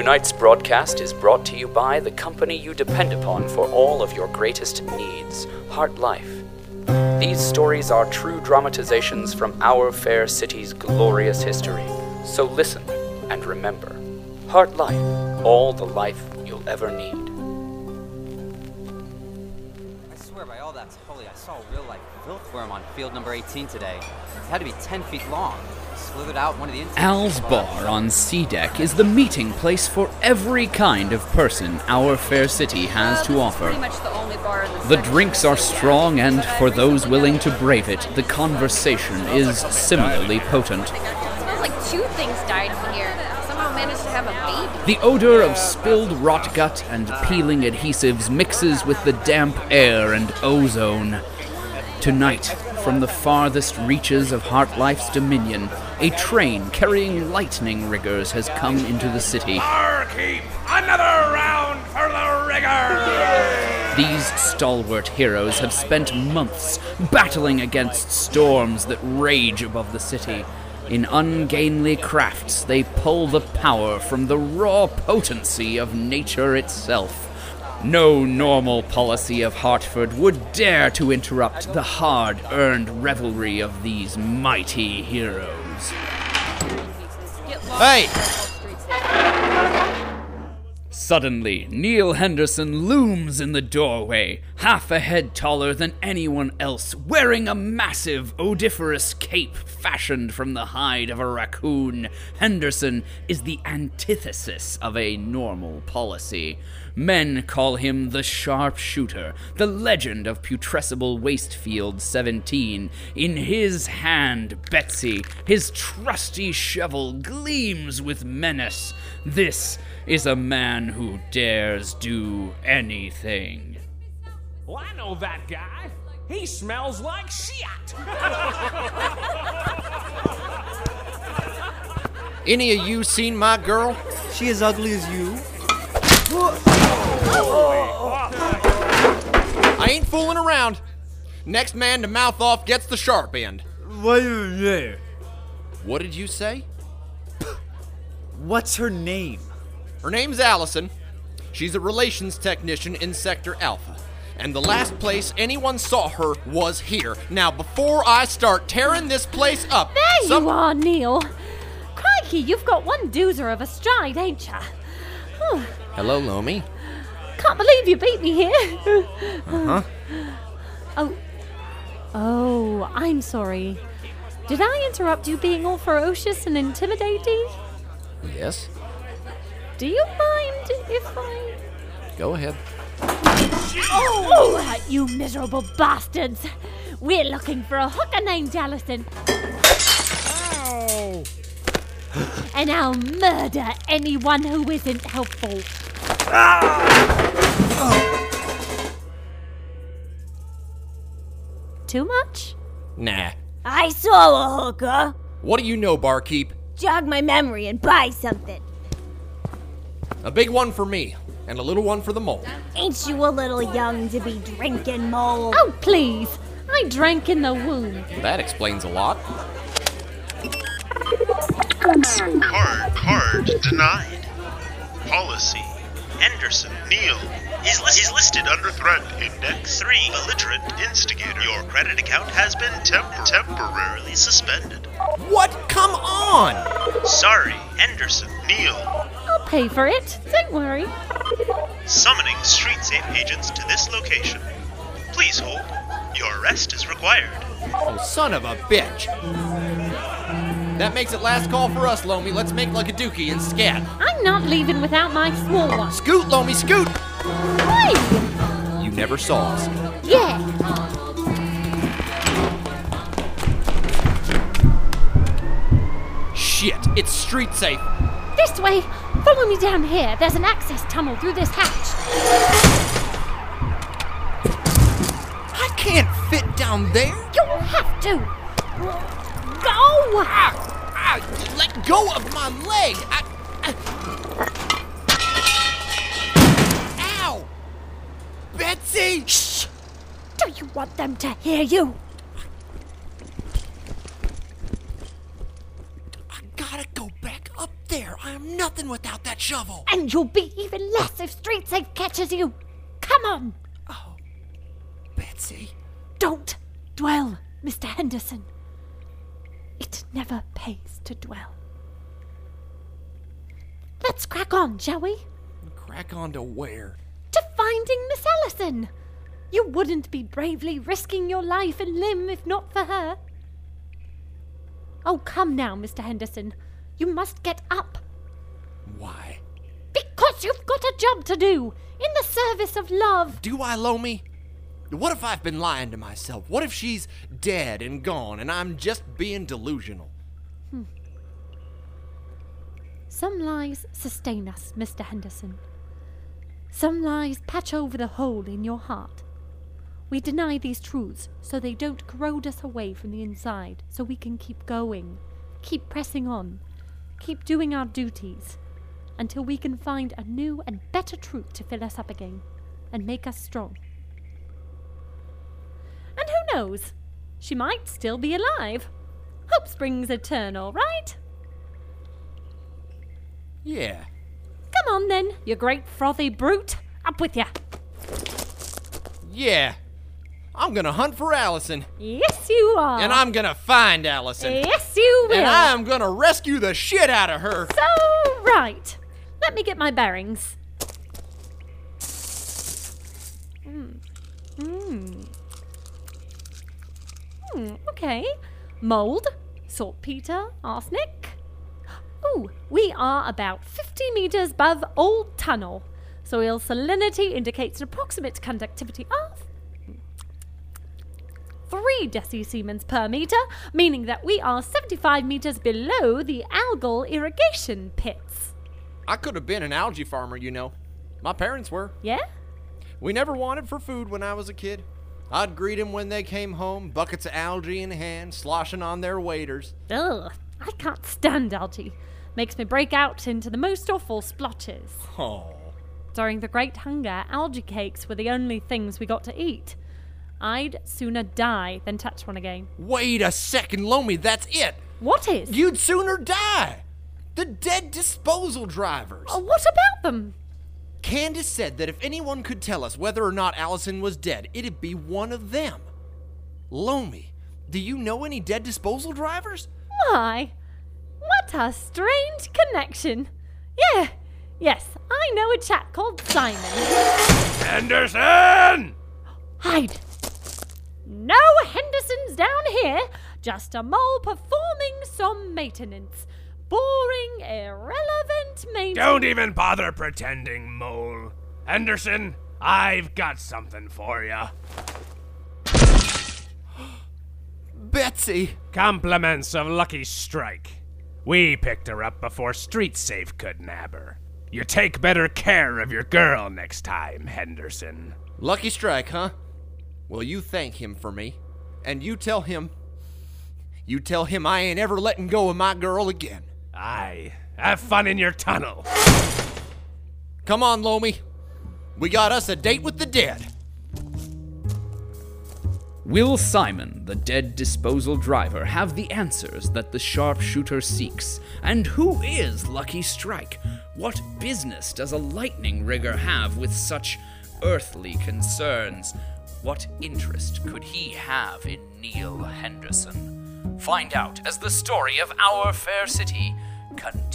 Tonight's broadcast is brought to you by the company you depend upon for all of your greatest needs, HartLife. These stories are true dramatizations from our fair city's glorious history. So listen and remember HartLife, all the life you'll ever need. I swear by all that's holy, I saw a real life filth worm on field number 18 today. It had to be 10 feet long. Slithered out one of the intakes. Al's Bar on C-deck is the meeting place for every kind of person our fair city has uh, to offer. The drinks are strong, and for those willing to brave it, the conversation is similarly potent. smells like two things died here. Somehow managed to have a baby. The odor of spilled rot gut and peeling adhesives mixes with the damp air and ozone. Tonight, from the farthest reaches of HartLife's dominion, a train carrying lightning riggers has come into the city. Barkeep, another round for the rigger! These stalwart heroes have spent months battling against storms that rage above the city. In ungainly crafts, they pull the power from the raw potency of nature itself. No normal policy of Hartford would dare to interrupt the hard earned revelry of these mighty heroes. Hey! Suddenly, Neal Henderson looms in the doorway, half a head taller than anyone else, wearing a massive, odoriferous cape fashioned from the hide of a raccoon. Henderson is the antithesis of a normal policy. Men call him the sharpshooter, the legend of putrescible Wastefield 17. In his hand, Betsy, his trusty shovel gleams with menace. This is a man who dares do anything. Well, I know that guy. He smells like shit. Any of you seen my girl? She as ugly as you? I ain't fooling around. Next man to mouth off gets the sharp end. Wait a minute. What did you say? What's her name? Her name's Allison. She's a relations technician in Sector Alpha. And the last place anyone saw her was here. Now, before I start tearing this place up, There some- you are, Neal. Crikey, you've got one doozer of a stride, ain't ya? Whew, Hello, Loamy. Can't believe you beat me here. Uh huh. Oh. Oh, I'm sorry. Did I interrupt you being all ferocious and intimidating? Yes. Do you mind if I. Go ahead. Oh, you miserable bastards! We're looking for a hooker named Allison. And I'll murder anyone who isn't helpful. Ah. Too much? Nah. I saw a hooker. What do you know, barkeep? Jog my memory and buy something. A big one for me, and a little one for the mole. Ain't you a little young to be drinking, mole? Oh, please! I drank in the womb. That explains a lot. Card, card denied. Policy. Henderson Neal. He's, lis- he's listed under threat. Index 3. Belligerent instigator. Your credit account has been temp- temporarily suspended. What? Come on! Sorry, Henderson Neal. I'll pay for it. Don't worry. Summoning street safe agents to this location. Please hold. Your arrest is required. Oh, son of a bitch! That makes it last call for us, Loamy. Let's make like a dookie and scat. I'm not leaving without my small one. Scoot, Loamy, scoot! Hey! You never saw us. Yeah. Shit, it's street safe. This way. Follow me down here. There's an access tunnel through this hatch. I can't fit down there. You'll have to. Go! Ah, ah, let go of my leg. I, I- Ow! Betsy! Shh! Do you want them to hear you? I gotta go back up there. I am nothing without that shovel. And you'll be even less if Street Safe catches you. Come on. Oh, Betsy. Don't dwell, Mr. Henderson. It never pays to dwell. Let's crack on, shall we? Crack on to where? To finding Miss Ellison. You wouldn't be bravely risking your life and limb if not for her. Oh, come now, Mr. Henderson. You must get up. You've got a job to do in the service of love. Do I, Loamy? What if I've been lying to myself? What if she's dead and gone and I'm just being delusional? Hmm. Some lies sustain us, Mr. Henderson. Some lies patch over the hole in your heart. We deny these truths so they don't corrode us away from the inside, so we can keep going, keep pressing on, keep doing our duties, until we can find a new and better truth to fill us up again and make us strong. And who knows? She might still be alive. Hope springs eternal, right? Yeah. Come on then, you great frothy brute. Up with ya. Yeah. I'm gonna hunt for Allison. Yes, you are. And I'm gonna find Allison. Yes, you will. And I'm gonna rescue the shit out of her. So, right. Let me get my bearings. Hmm. Hmm. Hmm, okay. Mold, saltpeter, arsenic. Ooh, we are about 50 meters above Old Tunnel. Soil salinity indicates an approximate conductivity of 3 decisiemens per meter, meaning that we are 75 meters below the algal irrigation pits. I could have been an algae farmer, you know. My parents were. Yeah? We never wanted for food when I was a kid. I'd greet 'em when they came home, buckets of algae in hand, sloshing on their waders. Ugh, I can't stand algae. Makes me break out into the most awful splotches. Oh. During the Great Hunger, algae cakes were the only things we got to eat. I'd sooner die than touch one again. Wait a second, Loamy, that's it. What is? You'd sooner die. The dead disposal drivers. Oh, what about them? Candace said that if anyone could tell us whether or not Allison was dead, it'd be one of them. Loamy, do you know any dead disposal drivers? Why? What a strange connection. Yeah, yes, I know a chap called Simon. Henderson! Hide! No Hendersons down here, just a mole performing some maintenance. Boring, irrelevant maintenance. Don't even bother pretending, Mole. Henderson, I've got something for you. Betsy! Compliments of Lucky Strike. We picked her up before Street Safe could nab her. You take better care of your girl next time, Henderson. Lucky Strike, huh? Well, you thank him for me. And you tell him. You tell him I ain't ever letting go of my girl again. Aye. Have fun in your tunnel. Come on, Loamy. We got us a date with the dead. Will Simon, the dead disposal driver, have the answers that the sharpshooter seeks? And who is Lucky Strike? What business does a lightning rigger have with such earthly concerns? What interest could he have in Neal Henderson? Find out as the story of our fair city continues.